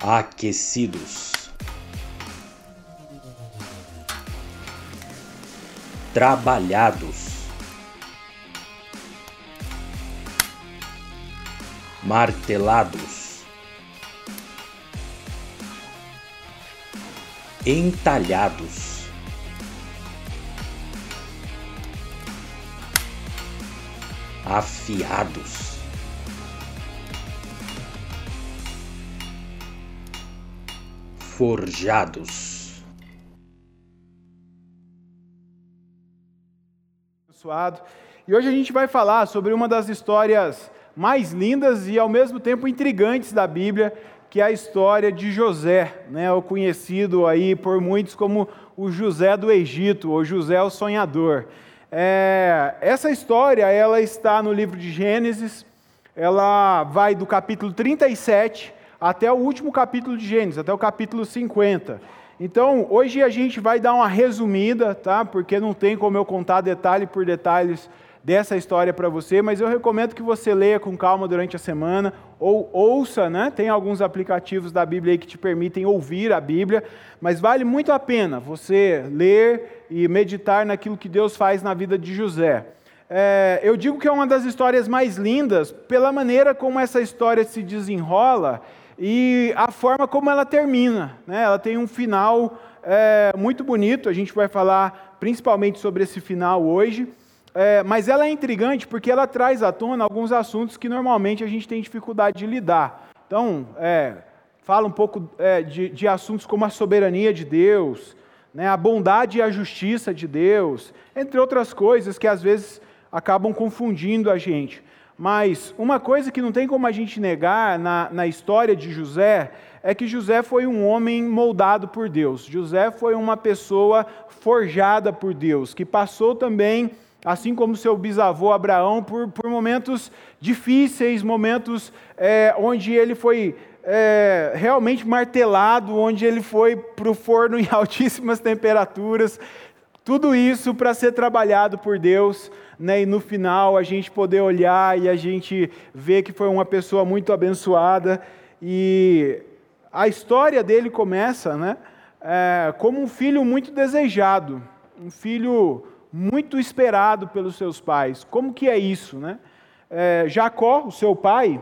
aquecidos, trabalhados, martelados, entalhados, afiados. Forjados. E hoje a gente vai falar sobre uma das histórias mais lindas e ao mesmo tempo intrigantes da Bíblia, que é a história de José, né, o conhecido aí por muitos como o José do Egito, ou José o Sonhador. É, essa história ela está no livro de Gênesis, ela vai do capítulo 37 até o último capítulo de Gênesis, até o capítulo 50. Então, hoje a gente vai dar uma resumida, tá? Porque não tem como eu contar detalhe por detalhes dessa história para você, mas eu recomendo que você leia com calma durante a semana ou ouça, né? Tem alguns aplicativos da Bíblia aí que te permitem ouvir a Bíblia, mas vale muito a pena você ler e meditar naquilo que Deus faz na vida de José. É, eu digo que é uma das histórias mais lindas pela maneira como essa história se desenrola e a forma como ela termina. Né? Ela tem um final é, muito bonito, a gente vai falar principalmente sobre esse final hoje, é, mas ela é intrigante porque ela traz à tona alguns assuntos que normalmente a gente tem dificuldade de lidar. Então, é, fala um pouco é, de, de, assuntos como a soberania de Deus, né, a bondade e a justiça de Deus, entre outras coisas que às vezes acabam confundindo a gente. Mas uma coisa que não tem como a gente negar na, na história de José é que José foi um homem moldado por Deus. José foi uma pessoa forjada por Deus, que passou também, assim como seu bisavô Abraão, por, por momentos difíceis, momentos é, onde ele foi é, realmente martelado, onde ele foi para o forno em altíssimas temperaturas. Tudo isso para ser trabalhado por Deus né, e no final a gente poder olhar e a gente ver que foi uma pessoa muito abençoada. E a história dele começa né, é, como um filho muito desejado, um filho muito esperado pelos seus pais. Como que é isso? Né? É, Jacó, o seu pai,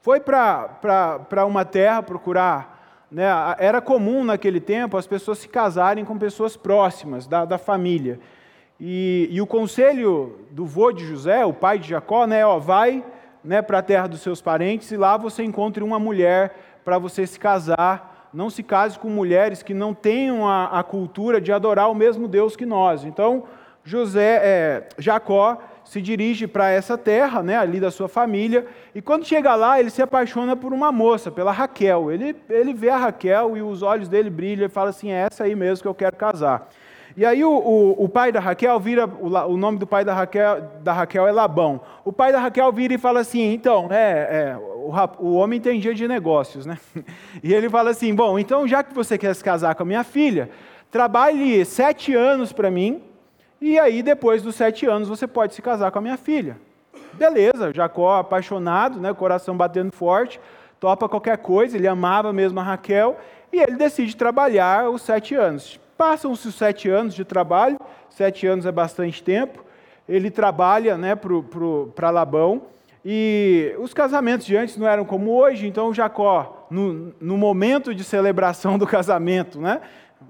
foi para uma terra procurar. Né, era comum naquele tempo as pessoas se casarem com pessoas próximas da, da família. E, e, o conselho do vô de José, o pai de Jacó, né, ó, vai né, para a terra dos seus parentes e lá você encontre uma mulher para você se casar. Não se case com mulheres que não tenham a, a cultura de adorar o mesmo Deus que nós. Então, José, é, Jacó se dirige para essa terra, né, ali da sua família, e quando chega lá, ele se apaixona por uma moça, pela Raquel. Ele, ele vê a Raquel e os olhos dele brilham e fala assim: é essa aí mesmo que eu quero casar. E aí o, o, o, pai da Raquel vira, o, o, nome do pai da Raquel, da Raquel é Labão. O pai da Raquel vira e fala assim, então, é, é o, homem tem dia de negócios, né? E ele fala assim, bom, então já que você quer se casar com a minha filha, trabalhe sete anos para mim, e aí depois dos sete anos você pode se casar com a minha filha. Beleza, Jacó apaixonado, né, coração batendo forte, topa qualquer coisa, ele amava mesmo a Raquel, e ele decide trabalhar os sete anos. Passam-se os sete anos de trabalho, sete anos é bastante tempo. Ele trabalha né, para Labão. E os casamentos de antes não eram como hoje, então Jacó, no, no momento de celebração do casamento, né,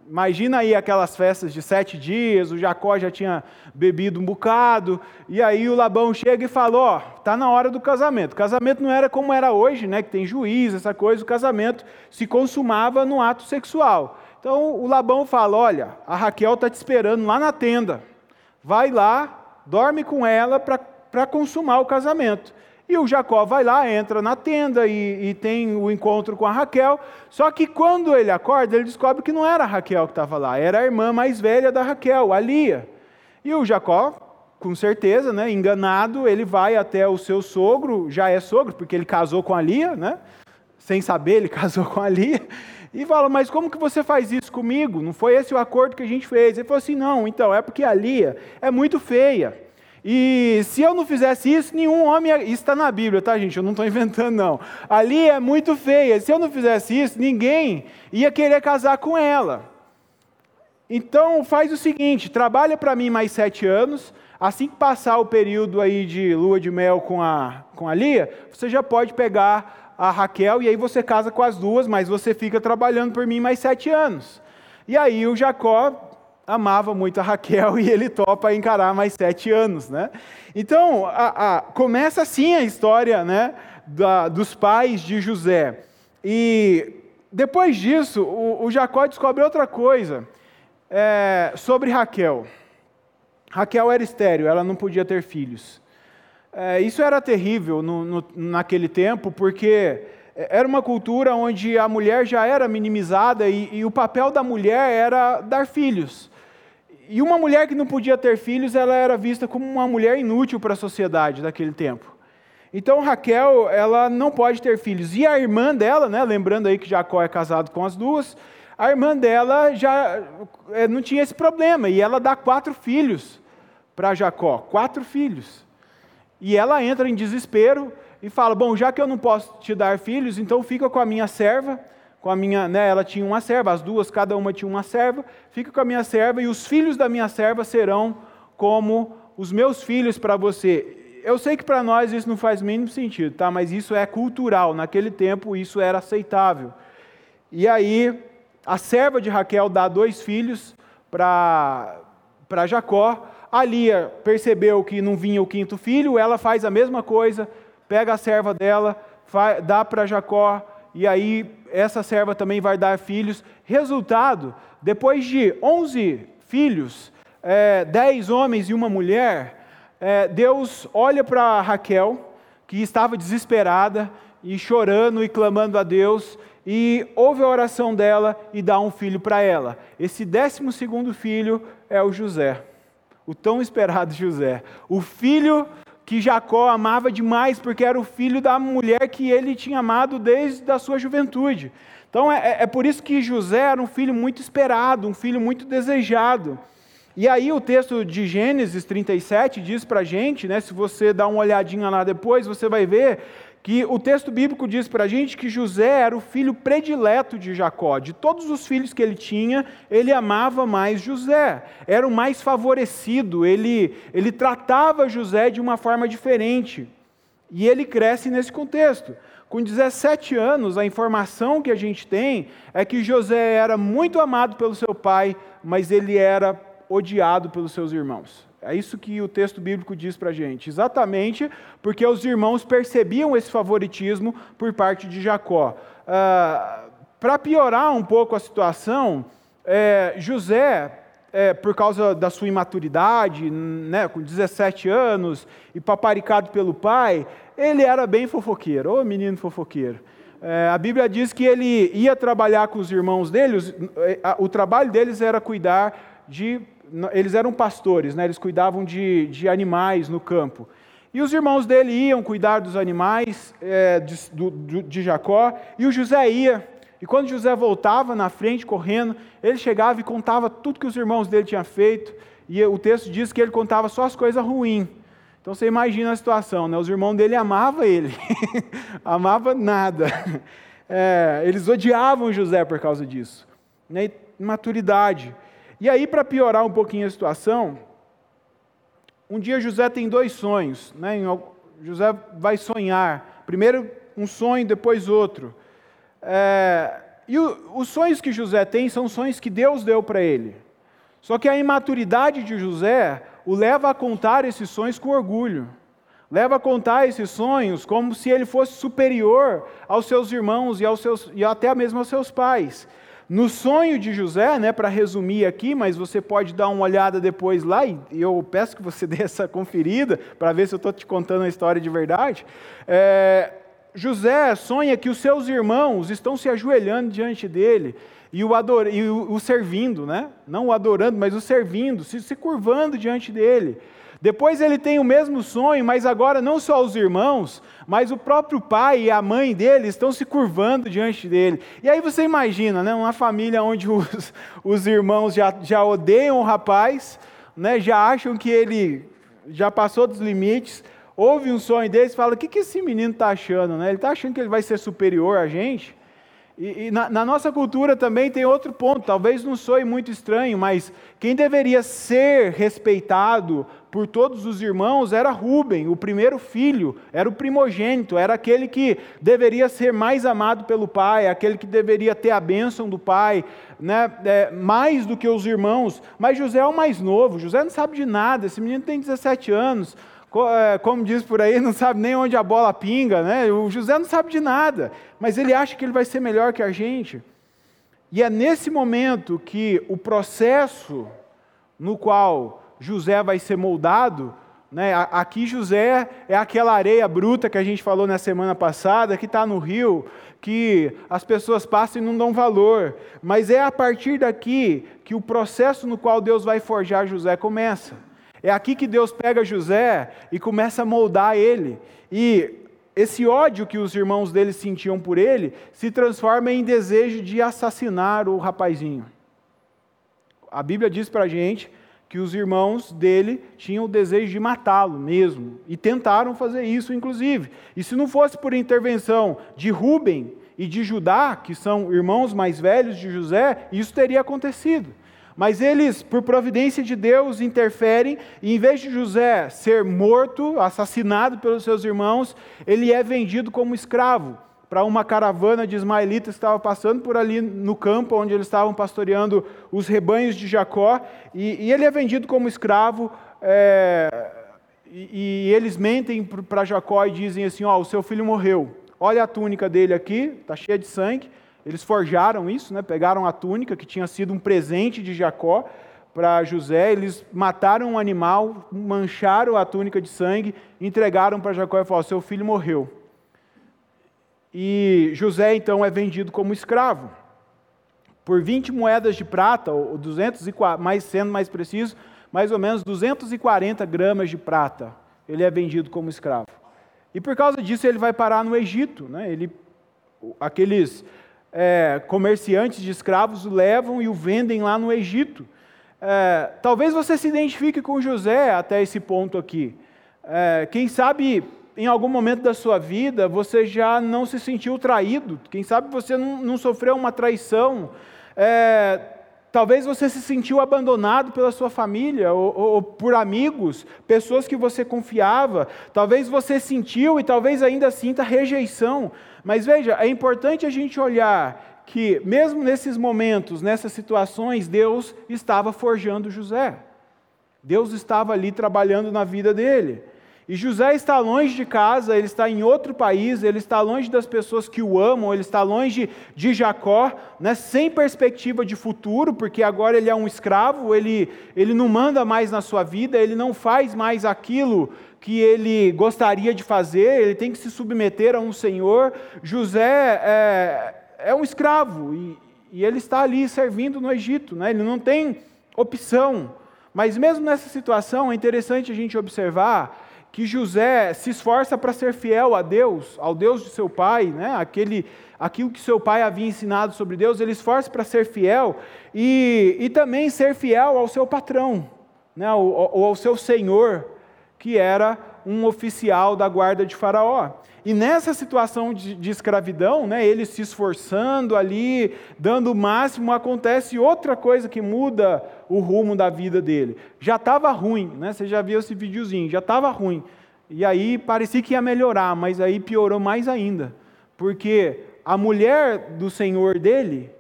Imagina aí aquelas festas de sete dias, o Jacó já tinha bebido um bocado, e aí o Labão chega e fala: Ó, oh, tá na hora do casamento. O casamento não era como era hoje, né? Que tem juiz, essa coisa, o casamento se consumava no ato sexual. Então o Labão fala: Olha, a Raquel está te esperando lá na tenda. Vai lá, dorme com ela para consumar o casamento. E o Jacó vai lá, entra na tenda e, e, tem o encontro com a Raquel. Só que quando ele acorda, ele descobre que não era a Raquel que estava lá, era a irmã mais velha da Raquel, a Lia. E o Jacó, com certeza, né, enganado, ele vai até o seu sogro, já é sogro, porque ele casou com a Lia, né? Sem saber, ele casou com a Lia. E fala, mas como que você faz isso comigo? Não foi esse o acordo que a gente fez? Ele falou assim: não, então, é porque a Lia é muito feia. E se eu não fizesse isso, nenhum homem. Isso está na Bíblia, tá, gente? Eu não estou inventando, não. Ali é muito feia. Se eu não fizesse isso, ninguém ia querer casar com ela. Então faz o seguinte: trabalha para mim mais sete anos. Assim que passar o período aí de lua de mel com a, com a Lia, você já pode pegar a Raquel e aí você casa com as duas, mas você fica trabalhando por mim mais sete anos. E aí o Jacó amava muito a Raquel e ele topa encarar mais sete anos, né? Então, a, a, começa assim a história, né, da, dos pais de José. E depois disso, o, o Jacó descobre outra coisa é, sobre Raquel. Raquel era estéreo, ela não podia ter filhos. É, isso era terrível no, no, naquele tempo, porque era uma cultura onde a mulher já era minimizada e, e o papel da mulher era dar filhos. E uma mulher que não podia ter filhos, ela era vista como uma mulher inútil para a sociedade daquele tempo. Então Raquel, ela não pode ter filhos. E a irmã dela, né, lembrando aí que Jacó é casado com as duas, a irmã dela já é, não tinha esse problema. E ela dá quatro filhos para Jacó. Quatro filhos. E ela entra em desespero e fala: Bom, já que eu não posso te dar filhos, então fica com a minha serva com a minha, né, ela tinha uma serva, as duas, cada uma tinha uma serva, fica com a minha serva e os filhos da minha serva serão como os meus filhos para você. Eu sei que para nós isso não faz mínimo sentido, tá? Mas isso é cultural, naquele tempo isso era aceitável. E aí a serva de Raquel dá dois filhos para para Jacó. A Lia percebeu que não vinha o quinto filho, ela faz a mesma coisa, pega a serva dela, dá para Jacó e aí essa serva também vai dar filhos. Resultado, depois de 11 filhos, é, 10 homens e uma mulher, é, Deus olha para Raquel, que estava desesperada e chorando e clamando a Deus, e ouve a oração dela e dá um filho para ela. Esse décimo segundo filho é o José, o tão esperado José. O filho que Jacó amava demais, porque era o filho da mulher que ele tinha amado desde a sua juventude. Então é, é por isso que José era um filho muito esperado, um filho muito desejado. E aí o texto de Gênesis 37 diz para a gente, né, se você dá uma olhadinha lá depois, você vai ver que o texto bíblico diz para a gente que José era o filho predileto de Jacó. De todos os filhos que ele tinha, ele amava mais José. Era o mais favorecido, ele, ele tratava José de uma forma diferente. E ele cresce nesse contexto. Com 17 anos, a informação que a gente tem é que José era muito amado pelo seu pai, mas ele era odiado pelos seus irmãos. É isso que o texto bíblico diz para a gente. Exatamente porque os irmãos percebiam esse favoritismo por parte de Jacó. Ah, para piorar um pouco a situação, é, José, é, por causa da sua imaturidade, né, com 17 anos e paparicado pelo pai, ele era bem fofoqueiro, ô menino fofoqueiro. É, a Bíblia diz que ele ia trabalhar com os irmãos dele, é, o trabalho deles era cuidar de eles eram pastores, né? eles cuidavam de, de animais no campo. E os irmãos dele iam cuidar dos animais é, de, do, de Jacó, e o José ia. E quando José voltava na frente, correndo, ele chegava e contava tudo que os irmãos dele tinham feito, e o texto diz que ele contava só as coisas ruins. Então você imagina a situação, né? os irmãos dele amavam ele, amava nada. É, eles odiavam José por causa disso. Né? Maturidade. E aí, para piorar um pouquinho a situação, um dia José tem dois sonhos. Né? José vai sonhar. Primeiro um sonho, depois outro. É, e o, os sonhos que José tem são sonhos que Deus deu para ele. Só que a imaturidade de José o leva a contar esses sonhos com orgulho. Leva a contar esses sonhos como se ele fosse superior aos seus irmãos e, aos seus, e até mesmo aos seus pais. No sonho de José, né, para resumir aqui, mas você pode dar uma olhada depois lá, e eu peço que você dê essa conferida, para ver se eu estou te contando a história de verdade. É, José sonha que os seus irmãos estão se ajoelhando diante dele e o, ador, e o, o servindo, né? não o adorando, mas o servindo, se, se curvando diante dele. Depois ele tem o mesmo sonho, mas agora não só os irmãos, mas o próprio pai e a mãe dele estão se curvando diante dele. E aí você imagina, né, uma família onde os, os irmãos já, já odeiam o rapaz, né, já acham que ele já passou dos limites, ouve um sonho desse e fala: o que, que esse menino está achando? Né? Ele está achando que ele vai ser superior a gente? E, e na, na, nossa cultura também tem outro ponto, talvez não soe muito estranho, mas quem deveria ser respeitado por todos os irmãos era Rubem, o primeiro filho, era o primogênito, era aquele que deveria ser mais amado pelo pai, aquele que deveria ter a bênção do pai, né, é, mais do que os irmãos. Mas José é o mais novo, José não sabe de nada, esse menino tem 17 anos, é, como diz por aí, não sabe nem onde a bola pinga, né? O José não sabe de nada, mas ele acha que ele vai ser melhor que a gente. E é nesse momento que o processo no qual José vai ser moldado, né? aqui José é aquela areia bruta que a gente falou na semana passada, que está no rio, que as pessoas passam e não dão valor, mas é a partir daqui que o processo no qual Deus vai forjar José começa. É aqui que Deus pega José e começa a moldar ele. E esse ódio que os irmãos dele sentiam por ele se transforma em desejo de assassinar o rapazinho. A Bíblia diz para a gente que os irmãos dele tinham o desejo de matá-lo mesmo, e tentaram fazer isso, inclusive. E se não fosse por intervenção de Rubem e de Judá, que são irmãos mais velhos de José, isso teria acontecido. Mas eles, por providência de Deus, interferem, e em vez de José ser morto, assassinado pelos seus irmãos, ele é vendido como escravo para uma caravana de ismaelitas que estava passando por ali no campo onde eles estavam pastoreando os rebanhos de Jacó, e, e ele é vendido como escravo. É, e, e, eles mentem para Jacó e dizem assim: Ó, oh, o seu filho morreu. Olha a túnica dele aqui, está cheia de sangue. Eles forjaram isso, né? pegaram a túnica, que tinha sido um presente de Jacó para José, eles mataram um animal, mancharam a túnica de sangue, entregaram para Jacó e falaram: seu filho morreu. E José então é vendido como escravo. Por 20 moedas de prata, ou 240, mais sendo mais preciso, mais ou menos 240 gramas de prata, ele é vendido como escravo. E por causa disso ele vai parar no Egito, né? Ele, aqueles é, comerciantes de escravos o levam e o vendem lá no Egito. É, talvez você se identifique com José até esse ponto aqui. É, quem sabe em algum momento da sua vida você já não se sentiu traído, quem sabe você não, não sofreu uma traição, é, talvez você se sentiu abandonado pela sua família ou, ou, por amigos, pessoas que você confiava, talvez você sentiu e talvez ainda sinta rejeição. Mas veja, é importante a gente olhar que, mesmo nesses momentos, nessas situações, Deus estava forjando José. Deus estava ali trabalhando na vida dele. E José está longe de casa, ele está em outro país, ele está longe das pessoas que o amam, ele está longe de Jacó, né, sem perspectiva de futuro, porque agora ele é um escravo, ele, ele não manda mais na sua vida, ele não faz mais aquilo que ele gostaria de fazer, ele tem que se submeter a um senhor. José é, é um escravo e, e, ele está ali servindo no Egito, né? ele não tem opção. Mas mesmo nessa situação, é interessante a gente observar que José se esforça para ser fiel a Deus, ao Deus de seu pai, né? Aquele, aquilo que seu pai havia ensinado sobre Deus, ele esforça para ser fiel e, e também ser fiel ao seu patrão, né? ou, ou ao seu senhor, que era um oficial da guarda de Faraó. E nessa situação de, de, escravidão, né, ele se esforçando ali, dando o máximo, acontece outra coisa que muda o rumo da vida dele. Já estava ruim, né, você já viu esse videozinho, já estava ruim. E aí parecia que ia melhorar, mas aí piorou mais ainda. Porque a mulher do senhor dele,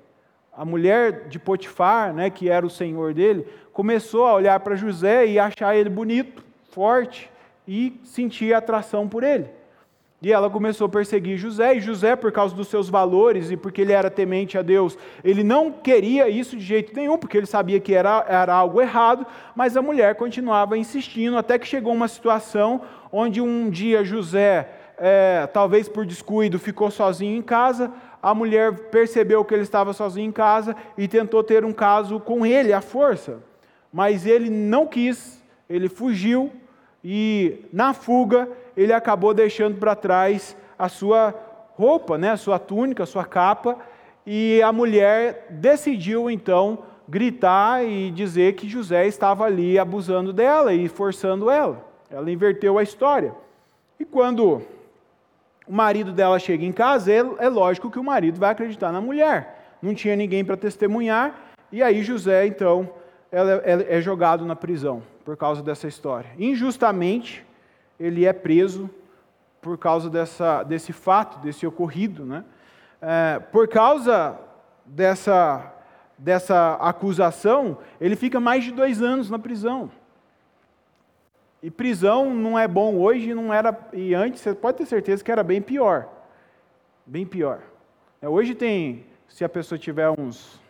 a mulher de Potifar, né, que era o senhor dele, começou a olhar para José e achar ele bonito forte e sentia atração por ele. E ela começou a perseguir José, e José, por causa dos seus valores e porque ele era temente a Deus, ele não queria isso de jeito nenhum, porque ele sabia que era, era algo errado, mas a mulher continuava insistindo, até que chegou uma situação onde um dia José, é, talvez por descuido, ficou sozinho em casa, a mulher percebeu que ele estava sozinho em casa e tentou ter um caso com ele, à força. Mas ele não quis, ele fugiu e na fuga ele acabou deixando para trás a sua roupa, né, a sua túnica, a sua capa, e a mulher decidiu então gritar e dizer que José estava ali abusando dela e forçando ela. Ela inverteu a história. E quando o marido dela chega em casa, é, é lógico que o marido vai acreditar na mulher. Não tinha ninguém para testemunhar, e aí José, então, é, é jogado na prisão por causa dessa história. Injustamente, ele é preso por causa dessa, desse fato, desse ocorrido. Né? É, por causa dessa, dessa acusação, ele fica mais de dois anos na prisão. E prisão não é bom hoje, não era e antes você pode ter certeza que era bem pior, bem pior. É, hoje tem, se a pessoa tiver uns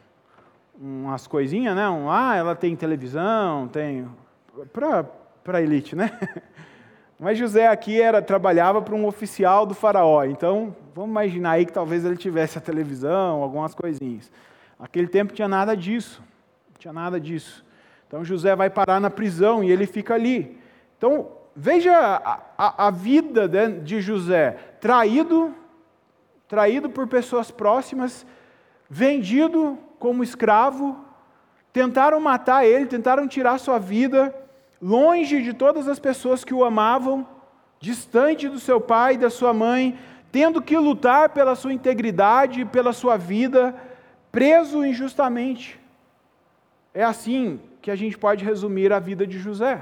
umas coisinhas, né? Um, ah, ela tem televisão, tem para para elite, né? Mas José aqui era trabalhava para um oficial do faraó. Então, vamos imaginar aí que talvez ele tivesse a televisão, algumas coisinhas. Naquele tempo tinha nada disso. Não tinha nada disso. Então José vai parar na prisão e ele fica ali. Então, veja a, a, a vida de José: traído, traído por pessoas próximas, vendido como escravo, tentaram matar ele, tentaram tirar sua vida, longe de todas as pessoas que o amavam, distante do seu pai e da sua mãe, tendo que lutar pela sua integridade, pela sua vida, preso injustamente. É assim que a gente pode resumir a vida de José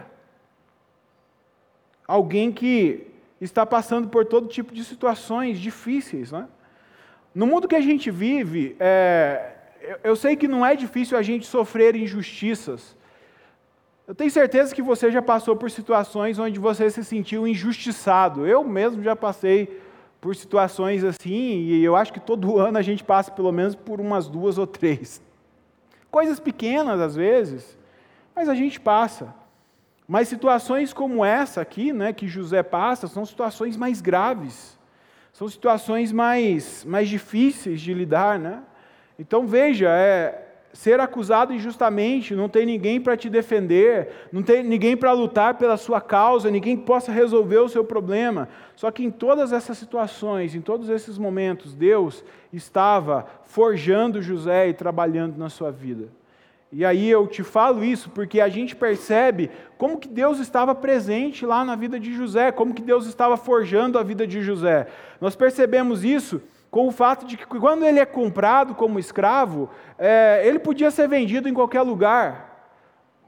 alguém que está passando por todo tipo de situações difíceis. Né? No mundo que a gente vive, é, eu sei que não é difícil a gente sofrer injustiças. Eu tenho certeza que você já passou por situações onde você se sentiu injustiçado. Eu mesmo já passei por situações assim, e eu acho que todo ano a gente passa pelo menos por umas duas ou três. Coisas pequenas às vezes, mas a gente passa. Mas situações como essa aqui, né, que José passa, são situações mais graves, são situações mais, mais difíceis de lidar. Né? Então veja, é, ser acusado injustamente, não tem ninguém para te defender, não tem ninguém para lutar pela sua causa, ninguém que possa resolver o seu problema. Só que em todas essas situações, em todos esses momentos, Deus estava forjando José e trabalhando na sua vida. E aí eu te falo isso porque a gente percebe como que Deus estava presente lá na vida de José, como que Deus estava forjando a vida de José. Nós percebemos isso com o fato de que quando ele é comprado como escravo, é, ele podia ser vendido em qualquer lugar,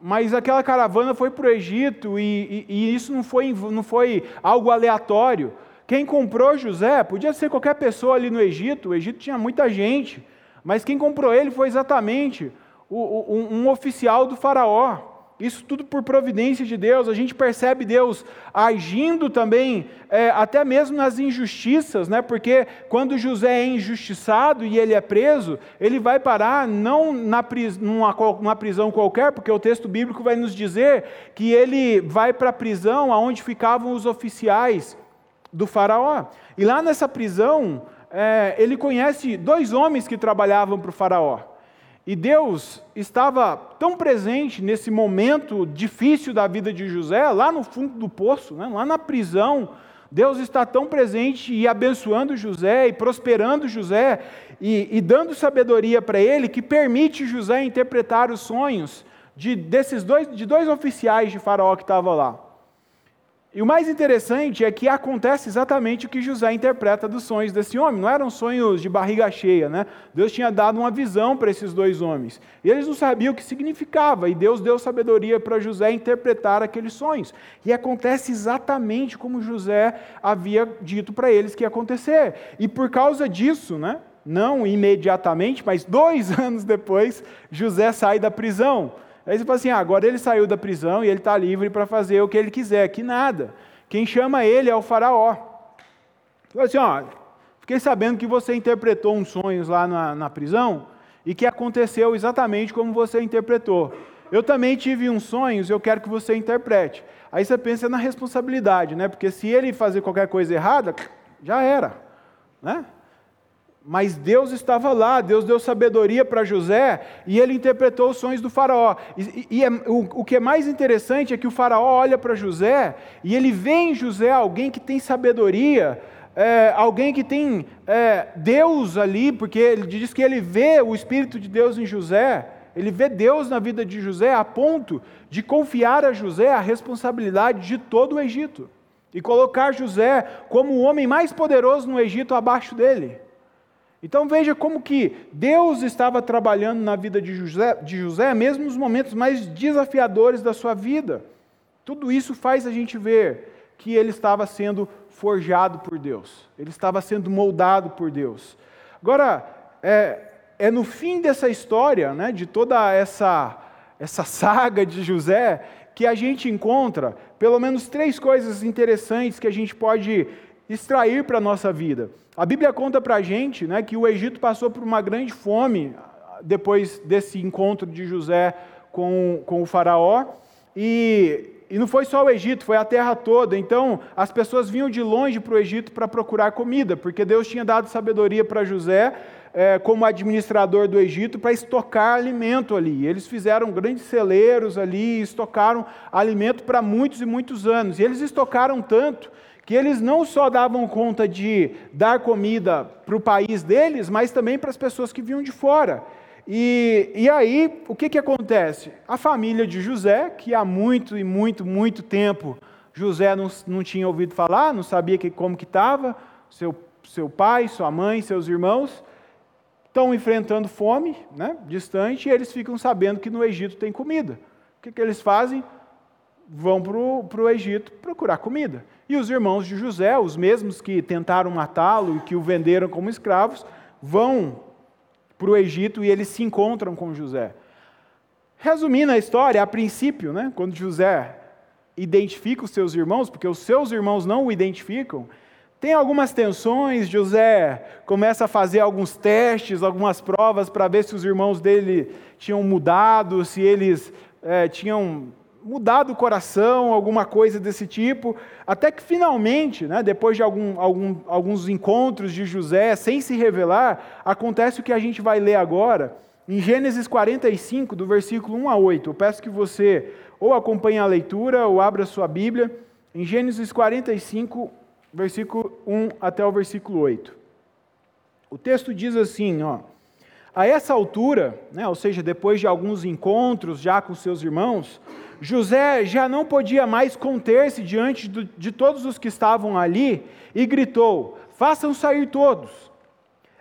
mas aquela caravana foi para o Egito e, e, e, isso não foi, não foi algo aleatório. Quem comprou José podia ser qualquer pessoa ali no Egito, o Egito tinha muita gente, mas quem comprou ele foi exatamente um oficial do Faraó. Isso tudo por providência de Deus. A gente percebe Deus agindo também, é, até mesmo nas injustiças, né? porque quando José é injustiçado e ele é preso, ele vai parar não na pris, numa, numa prisão qualquer, porque o texto bíblico vai nos dizer que ele vai para a prisão onde ficavam os oficiais do Faraó. E lá nessa prisão, é, ele conhece dois homens que trabalhavam para o Faraó. E Deus estava tão presente nesse momento difícil da vida de José, lá no fundo do poço, né? lá na prisão. Deus está tão presente e abençoando José e prosperando José e, e dando sabedoria para ele que permite José interpretar os sonhos de, desses dois, de dois oficiais de Faraó que estavam lá. E o mais interessante é que acontece exatamente o que José interpreta dos sonhos desse homem. Não eram sonhos de barriga cheia, né? Deus tinha dado uma visão para esses dois homens. E eles não sabiam o que significava. E Deus deu sabedoria para José interpretar aqueles sonhos. E acontece exatamente como José havia dito para eles que ia acontecer. E por causa disso, né? Não imediatamente, mas dois anos depois, José sai da prisão. Aí você fala assim: ah, agora ele saiu da prisão e ele está livre para fazer o que ele quiser. Que nada. Quem chama ele é o Faraó. Fala assim: ó, fiquei sabendo que você interpretou uns sonhos lá na, na prisão e que aconteceu exatamente como você interpretou. Eu também tive uns sonhos, eu quero que você interprete. Aí você pensa na responsabilidade, né? Porque se ele fazer qualquer coisa errada, já era, né? Mas Deus estava lá, Deus deu sabedoria para José e ele interpretou os sonhos do Faraó. E, e é, o, o, que é mais interessante é que o Faraó olha para José e ele vê em José alguém que tem sabedoria, é, alguém que tem é, Deus ali, porque ele diz que ele vê o Espírito de Deus em José. ele vê Deus na vida de José a ponto de confiar a José a responsabilidade de todo o Egito e colocar José como o homem mais poderoso no Egito abaixo dele. Então veja como que Deus estava trabalhando na vida de José, de José, mesmo nos momentos mais desafiadores da sua vida. Tudo isso faz a gente ver que ele estava sendo forjado por Deus, ele estava sendo moldado por Deus. Agora, é, é no fim dessa história, né, de toda essa, essa saga de José, que a gente encontra pelo menos três coisas interessantes que a gente pode extrair para a nossa vida. A Bíblia conta para a gente né, que o Egito passou por uma grande fome depois desse encontro de José com, com o Faraó, e, e não foi só o Egito, foi a terra toda. Então, as pessoas vinham de longe para o Egito para procurar comida, porque Deus tinha dado sabedoria para José é, como administrador do Egito para estocar alimento ali. Eles fizeram grandes celeiros ali, estocaram alimento para muitos e muitos anos. E eles estocaram tanto que eles não só davam conta de dar comida para o país deles, mas também para as pessoas que vinham de fora. E, e aí, o que, que acontece? A família de José, que há muito e muito, muito tempo José não, não tinha ouvido falar, não sabia que, como que estava, seu, seu pai, sua mãe, seus irmãos, estão enfrentando fome, né, distante, e eles ficam sabendo que no Egito tem comida. O que, que eles fazem? Vão para o Egito procurar comida. E os irmãos de José, os mesmos que tentaram matá-lo e que o venderam como escravos, vão para o Egito e eles se encontram com José. Resumindo a história, a princípio, né, quando José identifica os seus irmãos, porque os seus irmãos não o identificam, tem algumas tensões, José começa a fazer alguns testes, algumas provas para ver se os irmãos dele tinham mudado, se eles é, tinham mudado o coração, alguma coisa desse tipo, até que finalmente, né, depois de algum, algum, alguns encontros de José sem se revelar, acontece o que a gente vai ler agora, em Gênesis 45, do versículo 1 a 8. Eu peço que você ou acompanhe a leitura ou abra sua Bíblia, em Gênesis 45, versículo 1 até o versículo 8. O texto diz assim, ó, a essa altura, né, ou seja, depois de alguns encontros já com seus irmãos, José já não podia mais conter-se diante de todos os que estavam ali e gritou: Façam sair todos.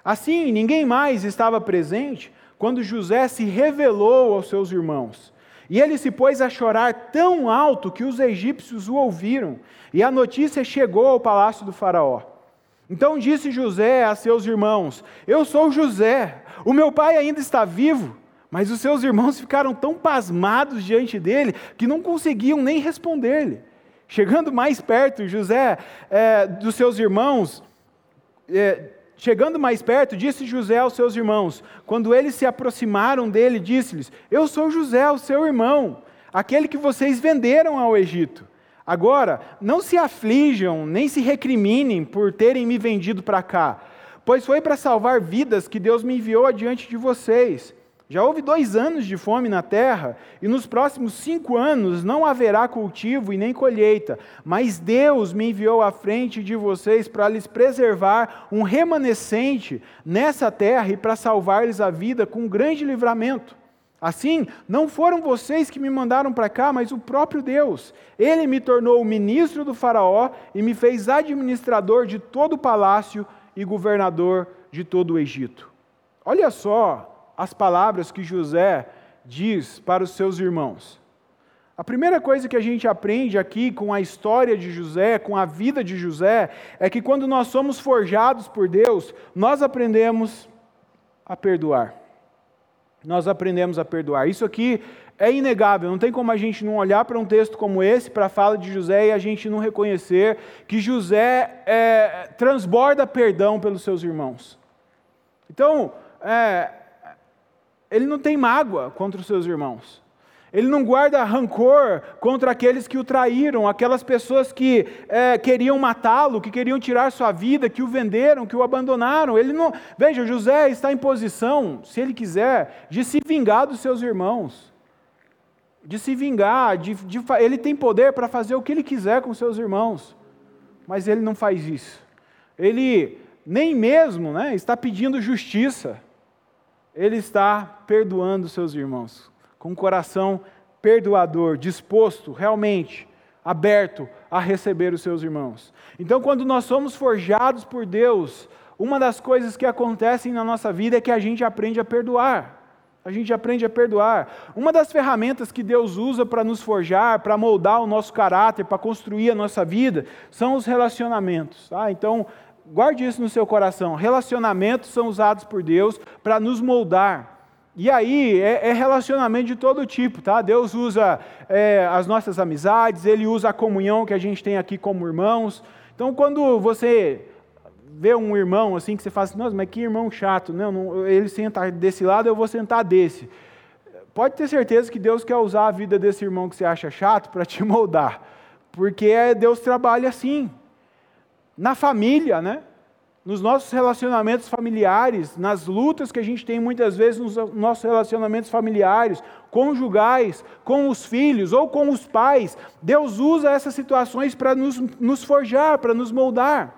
Assim, ninguém mais estava presente quando José se revelou aos seus irmãos. E ele se pôs a chorar tão alto que os egípcios o ouviram, e a notícia chegou ao palácio do Faraó. Então disse José a seus irmãos: Eu sou José, o meu pai ainda está vivo. Mas os seus irmãos ficaram tão pasmados diante dele que não conseguiam nem responder-lhe. Chegando mais perto, José, é, dos seus irmãos, é, chegando mais perto, disse José aos seus irmãos, quando eles se aproximaram dele, disse-lhes: Eu sou José, o seu irmão, aquele que vocês venderam ao Egito. Agora, não se aflijam, nem se recriminem por terem me vendido para cá, pois foi para salvar vidas que Deus me enviou adiante de vocês. Já houve dois anos de fome na terra, e nos próximos cinco anos não haverá cultivo e nem colheita, mas Deus me enviou à frente de vocês para lhes preservar um remanescente nessa terra e para salvar-lhes a vida com um grande livramento. Assim, não foram vocês que me mandaram para cá, mas o próprio Deus. Ele me tornou ministro do Faraó e me fez administrador de todo o palácio e governador de todo o Egito. Olha só as palavras que José diz para os seus irmãos. A primeira coisa que a gente aprende aqui com a história de José, com a vida de José, é que quando nós somos forjados por Deus, nós aprendemos a perdoar. Nós aprendemos a perdoar. Isso aqui é inegável, não tem como a gente não olhar para um texto como esse, para a fala de José, e a gente não reconhecer que José é, transborda perdão pelos seus irmãos. Então, é, ele não tem mágoa contra os seus irmãos. Ele não guarda rancor contra aqueles que o traíram, aquelas pessoas que é, queriam matá-lo, que queriam tirar sua vida, que o venderam, que o abandonaram. Ele não. Veja, José está em posição, se ele quiser, de se vingar dos seus irmãos, de se vingar. De, de, ele tem poder para fazer o que ele quiser com seus irmãos, mas ele não faz isso. Ele nem mesmo né, está pedindo justiça. Ele está perdoando seus irmãos, com um coração perdoador, disposto realmente, aberto a receber os seus irmãos. Então, quando nós somos forjados por Deus, uma das coisas que acontecem na nossa vida é que a gente aprende a perdoar. A gente aprende a perdoar. Uma das ferramentas que Deus usa para nos forjar, para moldar o nosso caráter, para construir a nossa vida, são os relacionamentos. Tá? Então, guarde isso no seu coração. Relacionamentos são usados por Deus para nos moldar. E aí é, é, relacionamento de todo tipo, tá? Deus usa é, as nossas amizades, Ele usa a comunhão que a gente tem aqui como irmãos. Então, quando você vê um irmão assim que você fala assim, nossa, mas que irmão chato, não, ele senta desse lado, eu vou sentar desse. Pode ter certeza que Deus quer usar a vida desse irmão que você acha chato para te moldar, porque é, Deus trabalha assim na família, né? nos nossos relacionamentos familiares, nas lutas que a gente tem muitas vezes nos nossos relacionamentos familiares, conjugais, com os filhos ou com os pais. Deus usa essas situações para nos, nos forjar, para nos moldar.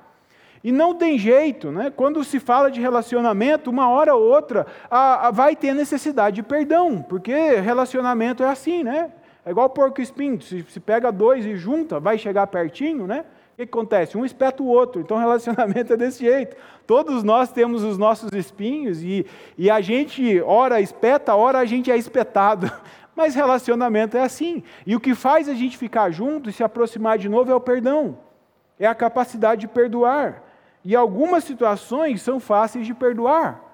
E não tem jeito, né? quando se fala de relacionamento, uma hora ou outra a, a, vai ter necessidade de perdão, porque relacionamento é assim, né? É igual porco espinho, se, se pega dois e junta, vai chegar pertinho, né? O que acontece? Um espeta o outro, então relacionamento é desse jeito. Todos nós temos os nossos espinhos e, e a gente, ora espeta, ora a gente é espetado. Mas relacionamento é assim. E o que faz a gente ficar junto e se aproximar de novo é o perdão, é a capacidade de perdoar. E algumas situações são fáceis de perdoar.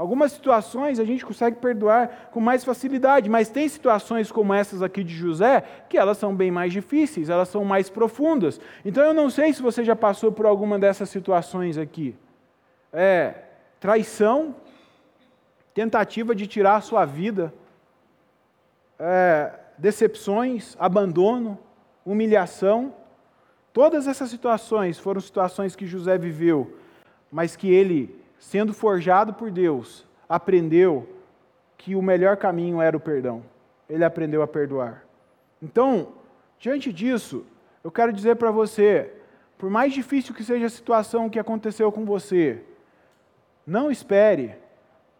Algumas situações a gente consegue perdoar com mais facilidade, mas tem situações como essas aqui de José que elas são bem mais difíceis, elas são mais profundas. Então eu não sei se você já passou por alguma dessas situações aqui. É traição, tentativa de tirar a sua vida, é, decepções, abandono, humilhação. Todas essas situações foram situações que José viveu, mas que ele sendo forjado por Deus, aprendeu que o melhor caminho era o perdão. Ele aprendeu a perdoar. Então, diante disso, eu quero dizer para você, por mais difícil que seja a situação que aconteceu com você, não espere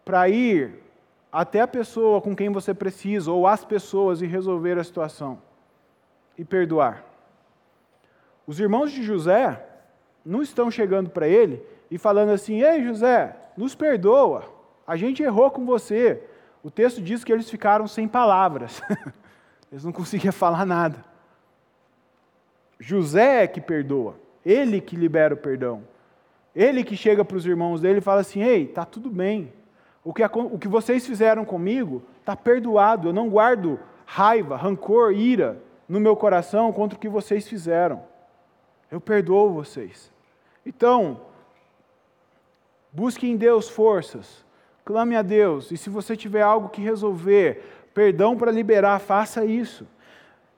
para ir até a pessoa com quem você precisa, ou as pessoas, e resolver a situação e perdoar. Os irmãos de José não estão chegando para ele e falando assim: Ei, José, nos perdoa, a gente errou com você. O texto diz que eles ficaram sem palavras, eles não conseguiam falar nada. José é que perdoa, ele que libera o perdão. Ele que chega para os irmãos dele e fala assim: Ei, está tudo bem. O que, o que vocês fizeram comigo está perdoado. Eu não guardo raiva, rancor, ira no meu coração contra o que vocês fizeram. Eu perdoo vocês. Então, Busque em Deus forças. Clame a Deus. E se você tiver algo que resolver, perdão para liberar, faça isso.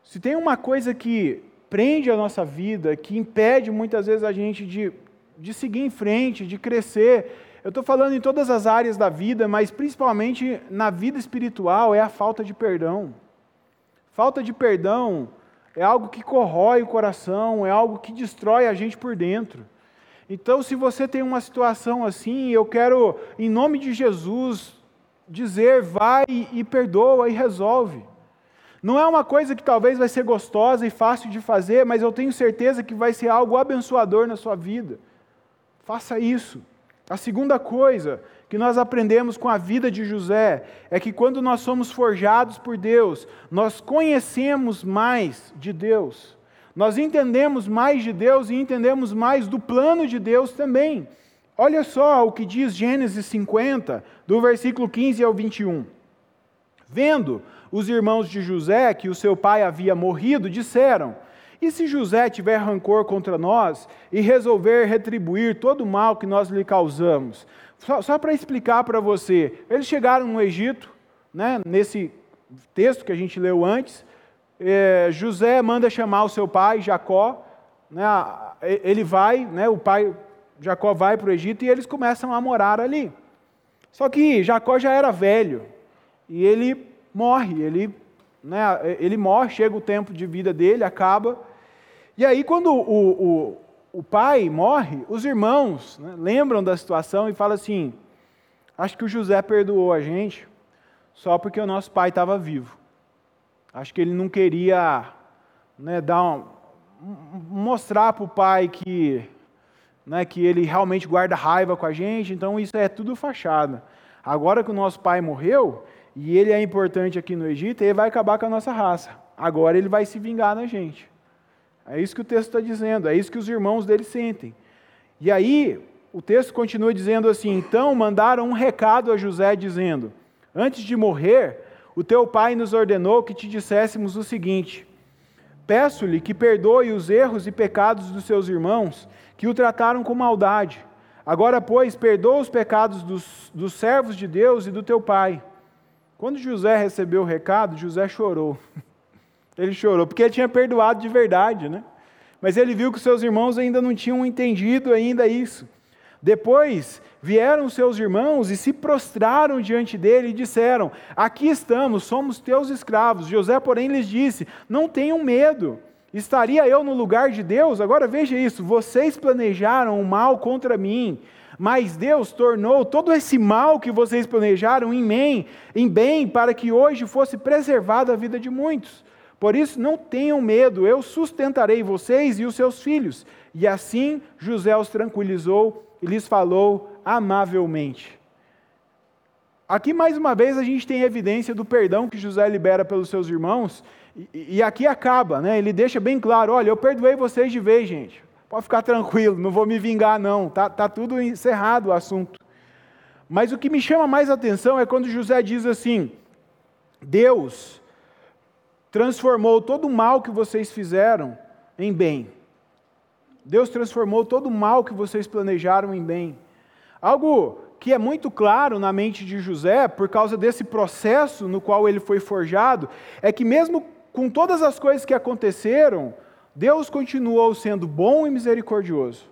Se tem uma coisa que prende a nossa vida, que impede muitas vezes a gente de, de seguir em frente, de crescer, eu estou falando em todas as áreas da vida, mas principalmente na vida espiritual, é a falta de perdão. Falta de perdão é algo que corrói o coração, é algo que destrói a gente por dentro. Então, se você tem uma situação assim, eu quero, em nome de Jesus, dizer: vai e perdoa e resolve. Não é uma coisa que talvez vai ser gostosa e fácil de fazer, mas eu tenho certeza que vai ser algo abençoador na sua vida. Faça isso. A segunda coisa que nós aprendemos com a vida de José é que quando nós somos forjados por Deus, nós conhecemos mais de Deus. Nós entendemos mais de Deus e entendemos mais do plano de Deus também. Olha só o que diz Gênesis 50, do versículo 15 ao 21. Vendo os irmãos de José que o seu pai havia morrido, disseram: E se José tiver rancor contra nós e resolver retribuir todo o mal que nós lhe causamos? Só, só para explicar para você, eles chegaram no Egito, né, nesse texto que a gente leu antes, é, José manda chamar o seu pai, Jacó, né, ele vai, né, o pai Jacó vai para o Egito e eles começam a morar ali. Só que Jacó já era velho e ele morre, ele, né, ele morre, chega o tempo de vida dele, acaba. E aí, quando o, o, o pai morre, os irmãos né, lembram da situação e falam assim: Acho que o José perdoou a gente só porque o nosso pai estava vivo. Acho que ele não queria né, dar um, mostrar para o pai que, né, que ele realmente guarda raiva com a gente, então isso é tudo fachada. Agora que o nosso pai morreu, e ele é importante aqui no Egito, ele vai acabar com a nossa raça. Agora ele vai se vingar na gente. É isso que o texto está dizendo, é isso que os irmãos dele sentem. E aí, o texto continua dizendo assim: Então mandaram um recado a José, dizendo: Antes de morrer, o teu pai nos ordenou que te disséssemos o seguinte: Peço-lhe que perdoe os erros e pecados dos seus irmãos, que o trataram com maldade. Agora, pois, perdoa os pecados dos, dos servos de Deus e do teu pai. Quando José recebeu o recado, José chorou. Ele chorou, porque ele tinha perdoado de verdade, né? Mas ele viu que seus irmãos ainda não tinham entendido ainda isso. Depois vieram seus irmãos e se prostraram diante dele e disseram: Aqui estamos, somos teus escravos. José, porém, lhes disse: Não tenham medo. Estaria eu no lugar de Deus? Agora veja isso: vocês planejaram o mal contra mim, mas Deus tornou todo esse mal que vocês planejaram em bem, em bem, para que hoje fosse preservada a vida de muitos. Por isso, não tenham medo, eu sustentarei vocês e os seus filhos. E assim José os tranquilizou e lhes falou amavelmente. Aqui, mais uma vez, a gente tem evidência do perdão que José libera pelos seus irmãos, e, e aqui acaba, né? ele deixa bem claro: olha, eu perdoei vocês de vez, gente, pode ficar tranquilo, não vou me vingar, não, está tá tudo encerrado o assunto. Mas o que me chama mais atenção é quando José diz assim: Deus transformou todo o mal que vocês fizeram em bem. Deus transformou todo o mal que vocês planejaram em bem. Algo que é muito claro na mente de José, por causa desse processo no qual ele foi forjado, é que mesmo com todas as coisas que aconteceram, Deus continuou sendo bom e misericordioso.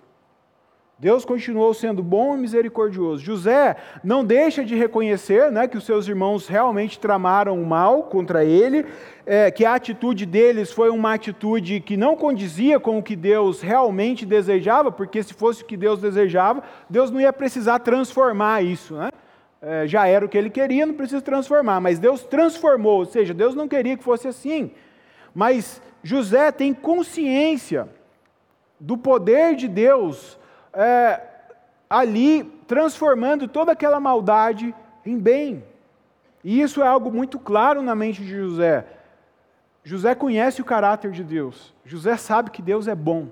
Deus continuou sendo bom e misericordioso. José não deixa de reconhecer né, que os seus irmãos realmente tramaram o mal contra ele, é, que a atitude deles foi uma atitude que não condizia com o que Deus realmente desejava, porque se fosse o que Deus desejava, Deus não ia precisar transformar isso. Né? É, já era o que ele queria, não precisa transformar, mas Deus transformou, ou seja, Deus não queria que fosse assim. Mas José tem consciência do poder de Deus é, ali transformando toda aquela maldade em bem. E isso é algo muito claro na mente de José. José conhece o caráter de Deus. José sabe que Deus é bom.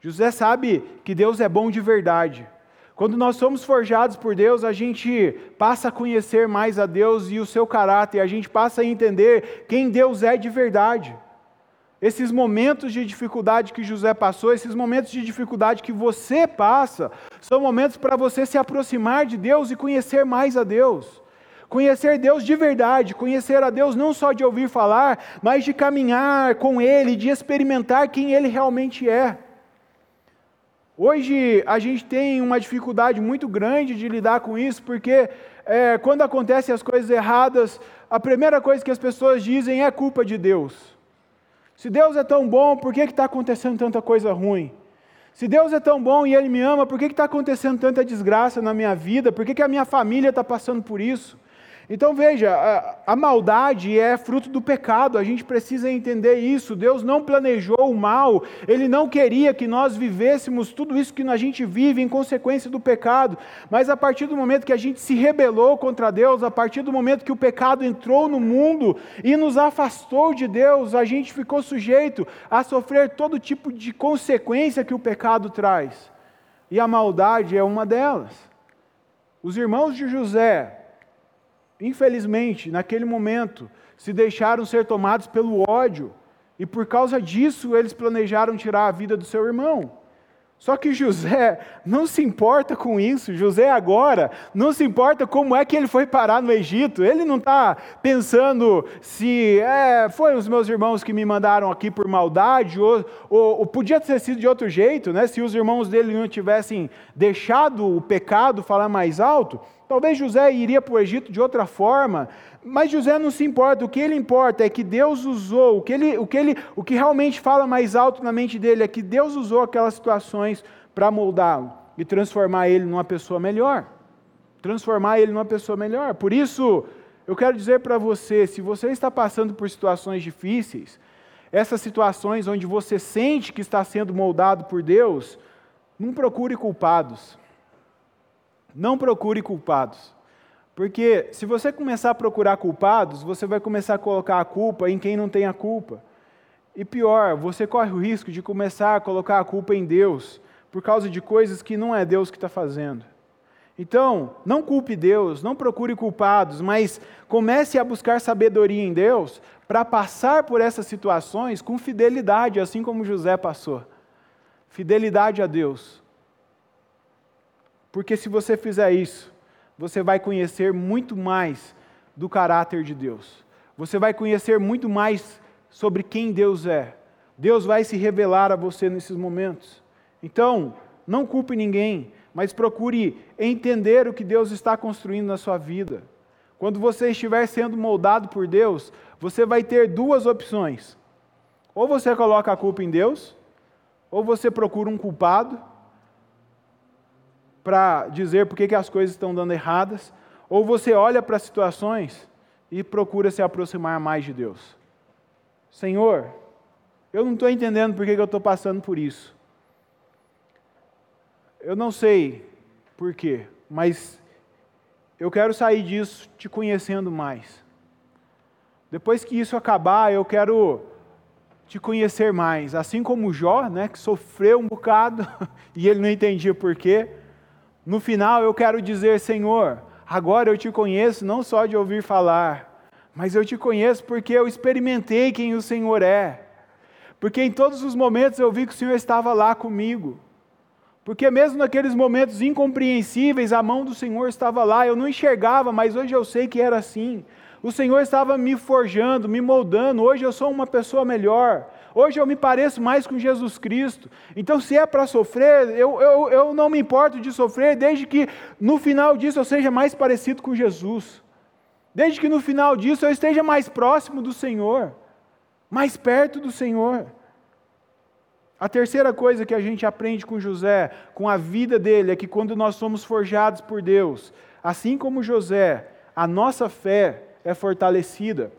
José sabe que Deus é bom de verdade. Quando nós somos forjados por Deus, a gente passa a conhecer mais a Deus e o seu caráter, a gente passa a entender quem Deus é de verdade. Esses momentos de dificuldade que José passou, esses momentos de dificuldade que você passa, são momentos para você se aproximar de Deus e conhecer mais a Deus. Conhecer Deus de verdade, conhecer a Deus não só de ouvir falar, mas de caminhar com Ele, de experimentar quem Ele realmente é. Hoje a gente tem uma dificuldade muito grande de lidar com isso, porque é, quando acontecem as coisas erradas, a primeira coisa que as pessoas dizem é culpa de Deus. Se Deus é tão bom, por que está acontecendo tanta coisa ruim? Se Deus é tão bom e Ele me ama, por que está acontecendo tanta desgraça na minha vida? Por que, que a minha família está passando por isso? Então veja, a, a, maldade é fruto do pecado, a gente precisa entender isso. Deus não planejou o mal, Ele não queria que nós vivêssemos tudo isso que a gente vive em consequência do pecado, mas a partir do momento que a gente se rebelou contra Deus, a partir do momento que o pecado entrou no mundo e nos afastou de Deus, a gente ficou sujeito a sofrer todo tipo de consequência que o pecado traz, e a maldade é uma delas. Os irmãos de José, infelizmente, naquele momento, se deixaram ser tomados pelo ódio, e por causa disso eles planejaram tirar a vida do seu irmão. Só que José não se importa com isso. José agora não se importa como é que ele foi parar no Egito. Ele não está pensando se é, foi os meus irmãos que me mandaram aqui por maldade, ou, ou, ou, podia ter sido de outro jeito, né? se os irmãos dele não tivessem deixado o pecado falar mais alto. Talvez José iria para o Egito de outra forma, mas José não se importa. O que ele importa é que Deus usou, o que, ele, o que, ele, o que realmente fala mais alto na mente dele é que Deus usou aquelas situações para moldá-lo e transformar ele numa pessoa melhor, transformar ele numa pessoa melhor. Por isso, eu quero dizer para você: se você está passando por situações difíceis, essas situações onde você sente que está sendo moldado por Deus, não procure culpados. Não procure culpados. Porque se você começar a procurar culpados, você vai começar a colocar a culpa em quem não tem a culpa. E pior, você corre o risco de começar a colocar a culpa em Deus, por causa de coisas que não é Deus que está fazendo. Então, não culpe Deus, não procure culpados, mas comece a buscar sabedoria em Deus para passar por essas situações com fidelidade, assim como José passou. Fidelidade a Deus. Porque se você fizer isso, você vai conhecer muito mais do caráter de Deus. Você vai conhecer muito mais sobre quem Deus é. Deus vai se revelar a você nesses momentos. Então, não culpe ninguém, mas procure entender o que Deus está construindo na sua vida. Quando você estiver sendo moldado por Deus, você vai ter duas opções. Ou você coloca a culpa em Deus, ou você procura um culpado para dizer por que, as coisas estão dando erradas, ou você olha para situações e procura se aproximar mais de Deus. Senhor, eu não estou entendendo por que eu estou passando por isso. Eu não sei por quê, mas eu quero sair disso te conhecendo mais. Depois que isso acabar, eu quero te conhecer mais. Assim como Jó, né, que sofreu um bocado e ele não entendia por quê. No final eu quero dizer, Senhor, agora eu te conheço não só de ouvir falar, mas eu te conheço porque eu experimentei quem o Senhor é. Porque em todos os momentos eu vi que o Senhor estava lá comigo. Porque mesmo naqueles momentos incompreensíveis, a mão do Senhor estava lá, eu não enxergava, mas hoje eu sei que era assim. O Senhor estava me forjando, me moldando, hoje eu sou uma pessoa melhor. Hoje eu me pareço mais com Jesus Cristo. Então, se é para sofrer, eu, eu, eu não me importo de sofrer, desde que no final disso eu seja mais parecido com Jesus. Desde que no final disso eu esteja mais próximo do Senhor, mais perto do Senhor. A terceira coisa que a gente aprende com José, com a vida dele, é que quando nós somos forjados por Deus, assim como José, a nossa fé é fortalecida.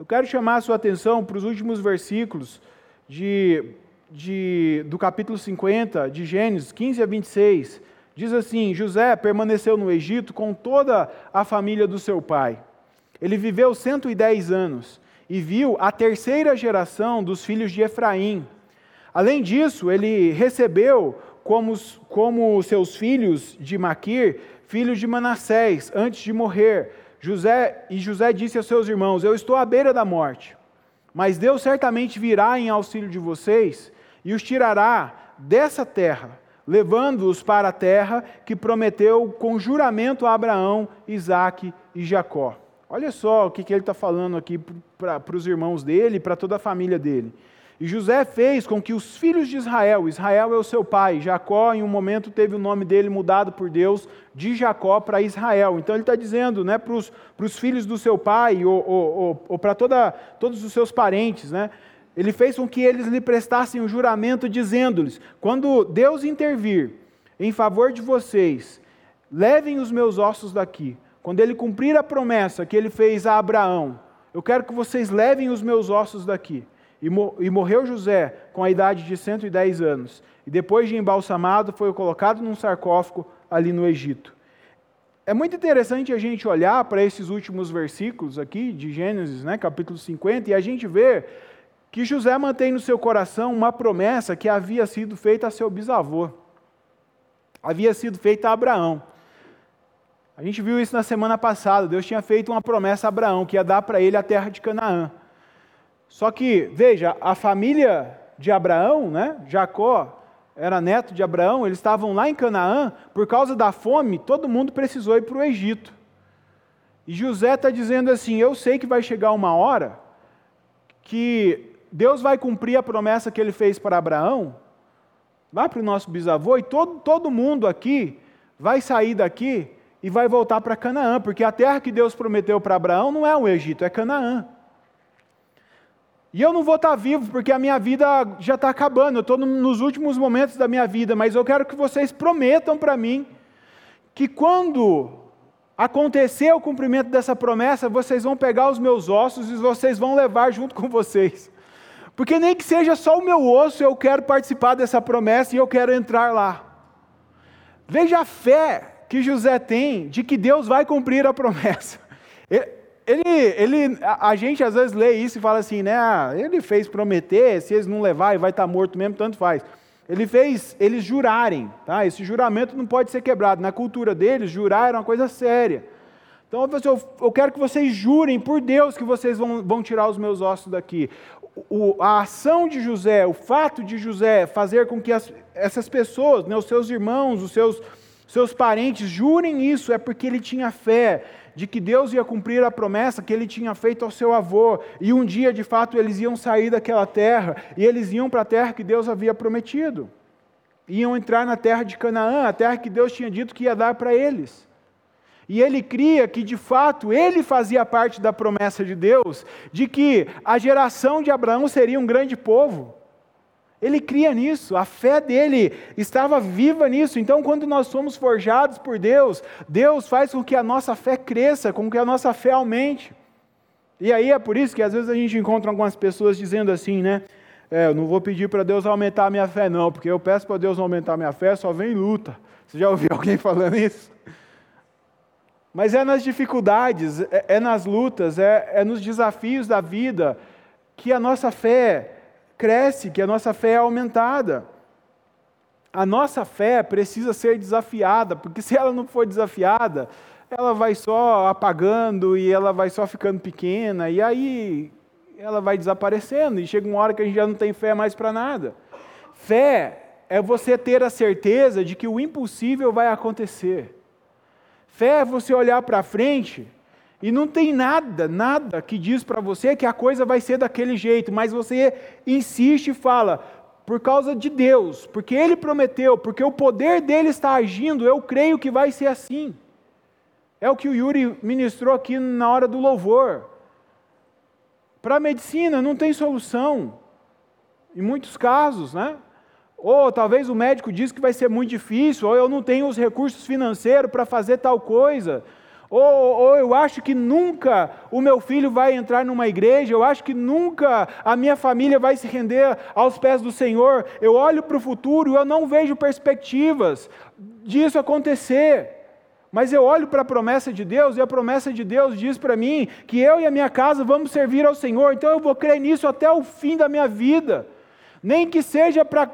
Eu quero chamar a sua atenção para os últimos versículos de, de, do capítulo 50 de Gênesis, 15 a 26. Diz assim: José permaneceu no Egito com toda a família do seu pai. Ele viveu 110 anos e viu a terceira geração dos filhos de Efraim. Além disso, ele recebeu como, como seus filhos de Maquir, filhos de Manassés, antes de morrer, José, e José disse aos seus irmãos: Eu estou à beira da morte, mas Deus certamente virá em auxílio de vocês e os tirará dessa terra, levando-os para a terra que prometeu com juramento a Abraão, Isaque e Jacó. Olha só o que, que ele está falando aqui para os irmãos dele e para toda a família dele. E José fez com que os filhos de Israel, Israel é o seu pai, Jacó, em um momento, teve o nome dele mudado por Deus de Jacó para Israel. Então ele está dizendo né, para os filhos do seu pai, ou, ou, ou, ou para todos os seus parentes, né, ele fez com que eles lhe prestassem um juramento, dizendo-lhes: quando Deus intervir em favor de vocês, levem os meus ossos daqui. Quando ele cumprir a promessa que ele fez a Abraão, eu quero que vocês levem os meus ossos daqui. E, morreu José com a idade de 110 anos. E depois de embalsamado, foi colocado num sarcófago ali no Egito. É muito interessante a gente olhar para esses últimos versículos aqui de Gênesis, né, capítulo 50, e a gente vê que José mantém no seu coração uma promessa que havia sido feita a seu bisavô. Havia sido feita a Abraão. A gente viu isso na semana passada. Deus tinha feito uma promessa a Abraão, que ia dar para ele a terra de Canaã. Só que, veja, a família de Abraão, né, Jacó era neto de Abraão, eles estavam lá em Canaã, por causa da fome, todo mundo precisou ir para o Egito. E José está dizendo assim: Eu sei que vai chegar uma hora que Deus vai cumprir a promessa que ele fez para Abraão, lá para o nosso bisavô, e todo, todo mundo aqui vai sair daqui e vai voltar para Canaã, porque a terra que Deus prometeu para Abraão não é o Egito, é Canaã. E eu não vou estar vivo porque a minha vida já está acabando, eu estou nos últimos momentos da minha vida, mas eu quero que vocês prometam para mim que quando acontecer o cumprimento dessa promessa, vocês vão pegar os meus ossos e vocês vão levar junto com vocês. Porque nem que seja só o meu osso, eu quero participar dessa promessa e eu quero entrar lá. Veja a fé que José tem de que Deus vai cumprir a promessa. ele, a, gente às vezes lê isso e fala assim, né? Ah, ele fez prometer, se eles não levarem, vai estar morto mesmo, tanto faz. Ele fez eles jurarem, tá? Esse juramento não pode ser quebrado. Na cultura deles, jurar era uma coisa séria. Então eu, eu quero que vocês jurem por Deus que vocês vão, vão tirar os meus ossos daqui. O, a ação de José, o fato de José fazer com que as, essas pessoas, né, os seus irmãos, os seus, seus parentes, jurem isso, é porque ele tinha fé de que Deus ia cumprir a promessa que ele tinha feito ao seu avô, e um dia, de fato, eles iam sair daquela terra, e eles iam para a terra que Deus havia prometido. Iam entrar na terra de Canaã, a terra que Deus tinha dito que ia dar para eles. E ele cria que, de fato, ele fazia parte da promessa de Deus, de que a geração de Abraão seria um grande povo. Ele cria nisso, a fé dele estava viva nisso. Então, quando nós somos forjados por Deus, Deus faz com que a nossa fé cresça, com que a nossa fé aumente. E aí é por isso que às vezes a gente encontra algumas pessoas dizendo assim, né? É, eu não vou pedir para Deus aumentar a minha fé, não, porque eu peço para Deus aumentar a minha fé, só vem luta. Você já ouviu alguém falando isso? Mas é nas dificuldades, é, é nas lutas, é, é nos desafios da vida que a nossa fé cresce, que a nossa fé é aumentada. A nossa fé precisa ser desafiada, porque se ela não for desafiada, ela vai só apagando e ela vai só ficando pequena, e aí ela vai desaparecendo, e chega uma hora que a gente já não tem fé mais para nada. Fé é você ter a certeza de que o impossível vai acontecer. Fé é você olhar para frente e não tem nada, nada que diz para você que a coisa vai ser daquele jeito, mas você insiste e fala, por causa de Deus, porque Ele prometeu, porque o poder dele está agindo, eu creio que vai ser assim. É o que o Yuri ministrou aqui na hora do louvor. Para a medicina não tem solução, em muitos casos, né? Ou talvez o médico diz que vai ser muito difícil, ou eu não tenho os recursos financeiros para fazer tal coisa. Ou, ou, eu acho que nunca o meu filho vai entrar numa igreja, eu acho que nunca a minha família vai se render aos pés do Senhor. Eu olho para o futuro e eu não vejo perspectivas disso acontecer. Mas eu olho para a promessa de Deus e a promessa de Deus diz para mim que eu e a minha casa vamos servir ao Senhor, então eu vou crer nisso até o fim da minha vida. Nem que seja para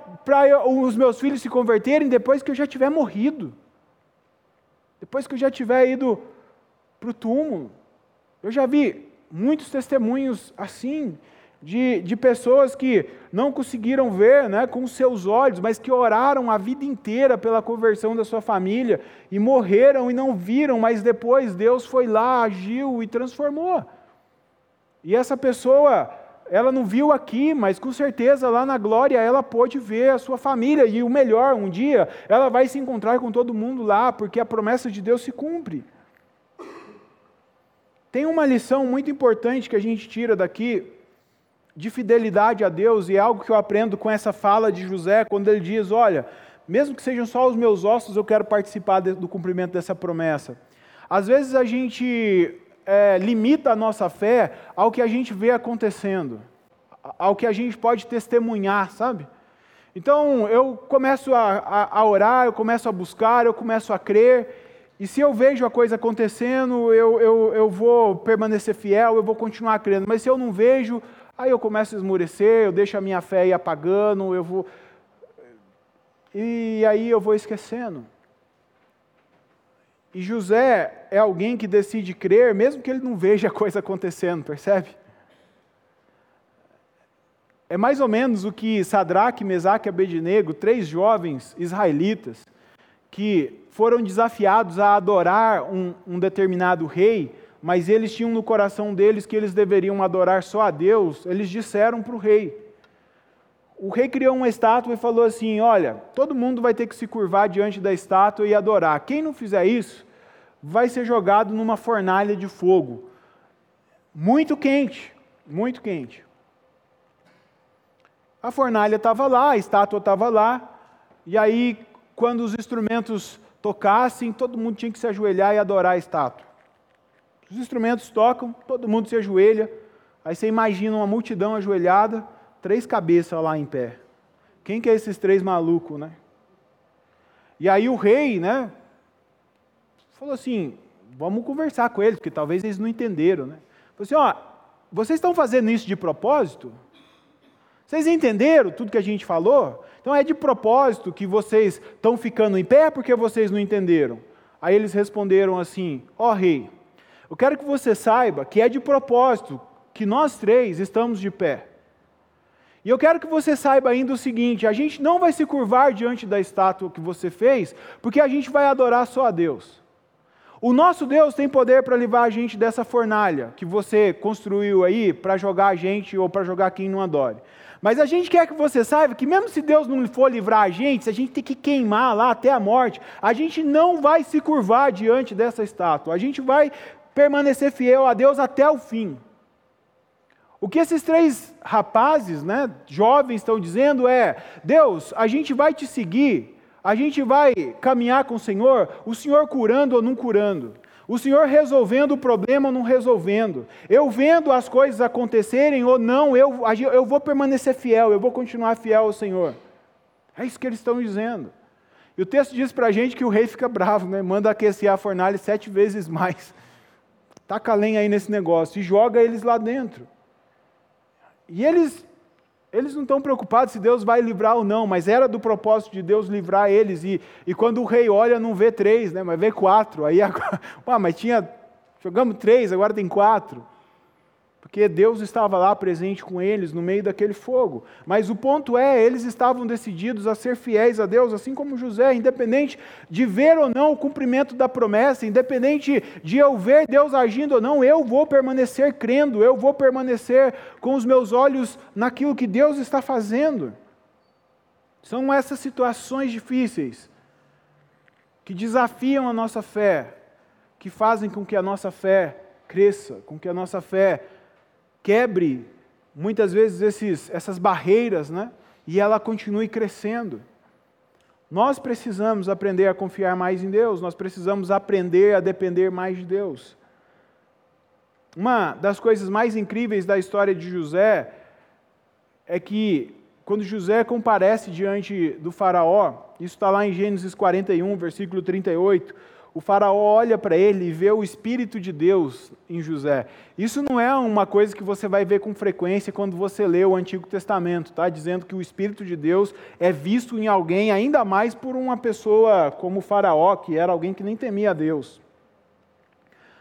os meus filhos se converterem depois que eu já tiver morrido. Depois que eu já tiver ido para o túmulo. Eu já vi muitos testemunhos assim, de, de pessoas que não conseguiram ver né, com seus olhos, mas que oraram a vida inteira pela conversão da sua família e morreram e não viram, mas depois Deus foi lá, agiu e transformou. E essa pessoa, ela não viu aqui, mas com certeza lá na glória ela pôde ver a sua família. E o melhor, um dia ela vai se encontrar com todo mundo lá, porque a promessa de Deus se cumpre. Tem uma lição muito importante que a gente tira daqui de fidelidade a Deus, e é algo que eu aprendo com essa fala de José, quando ele diz: Olha, mesmo que sejam só os meus ossos, eu quero participar do cumprimento dessa promessa. Às vezes a gente é, limita a nossa fé ao que a gente vê acontecendo, ao que a gente pode testemunhar, sabe? Então eu começo a, a, a orar, eu começo a buscar, eu começo a crer, e se eu vejo a coisa acontecendo, eu, eu, eu vou permanecer fiel, eu vou continuar crendo. Mas se eu não vejo, aí eu começo a esmorecer, eu deixo a minha fé ir apagando, eu vou. E aí eu vou esquecendo. E José é alguém que decide crer, mesmo que ele não veja a coisa acontecendo, percebe? É mais ou menos o que Sadraque, Mesaque e Abednego, três jovens israelitas, que foram desafiados a adorar um, um determinado rei, mas eles tinham no coração deles que eles deveriam adorar só a Deus, eles disseram para o rei. O rei criou uma estátua e falou assim: Olha, todo mundo vai ter que se curvar diante da estátua e adorar. Quem não fizer isso, vai ser jogado numa fornalha de fogo. Muito quente, muito quente. A fornalha estava lá, a estátua estava lá, e aí, quando os instrumentos tocassem, todo mundo tinha que se ajoelhar e adorar a estátua. Os instrumentos tocam, todo mundo se ajoelha. Aí você imagina uma multidão ajoelhada, três cabeças lá em pé. Quem que é esses três malucos, né? E aí o rei, né, falou assim: vamos conversar com eles, porque talvez eles não entenderam, né? Falou assim: ó, vocês estão fazendo isso de propósito? Vocês entenderam tudo que a gente falou? Então é de propósito que vocês estão ficando em pé porque vocês não entenderam. Aí eles responderam assim: Ó oh, rei, eu quero que você saiba que é de propósito que nós três estamos de pé. E eu quero que você saiba ainda o seguinte: a gente não vai se curvar diante da estátua que você fez, porque a gente vai adorar só a Deus. O nosso Deus tem poder para livrar a gente dessa fornalha que você construiu aí para jogar a gente ou para jogar quem não adore. Mas a gente quer que você saiba que, mesmo se Deus não for livrar a gente, se a gente tem que queimar lá até a morte, a gente não vai se curvar diante dessa estátua. A gente vai permanecer fiel a Deus até o fim. O que esses três rapazes, né, jovens, estão dizendo é: Deus, a gente vai te seguir, a gente vai caminhar com o Senhor, o Senhor curando ou não curando. O Senhor resolvendo o problema ou não resolvendo. Eu vendo as coisas acontecerem ou não, eu, eu vou permanecer fiel, eu vou continuar fiel ao Senhor. É isso que eles estão dizendo. E o texto diz para a gente que o rei fica bravo, né? manda aquecer a fornalha sete vezes mais. Taca lenha aí nesse negócio e joga eles lá dentro. E eles eles não estão preocupados se Deus vai livrar ou não, mas era do propósito de Deus livrar eles. E, e quando o rei olha, não vê três, né, mas vê quatro. Aí agora, mas tinha, jogamos três, agora tem quatro porque Deus estava lá presente com eles no meio daquele fogo. Mas o ponto é, eles estavam decididos a ser fiéis a Deus, assim como José, independente de ver ou não o cumprimento da promessa, independente de eu ver Deus agindo ou não, eu vou permanecer crendo, eu vou permanecer com os meus olhos naquilo que Deus está fazendo. São essas situações difíceis que desafiam a nossa fé, que fazem com que a nossa fé cresça, com que a nossa fé quebre muitas vezes esses, essas barreiras, né? E ela continue crescendo. Nós precisamos aprender a confiar mais em Deus, nós precisamos aprender a depender mais de Deus. Uma das coisas mais incríveis da história de José é que, quando José comparece diante do Faraó, isso está lá em Gênesis 41, versículo 38 o faraó olha para ele e vê o Espírito de Deus em José. Isso não é uma coisa que você vai ver com frequência quando você lê o Antigo Testamento, tá? Dizendo que o Espírito de Deus é visto em alguém, ainda mais por uma pessoa como o faraó, que era alguém que nem temia a Deus.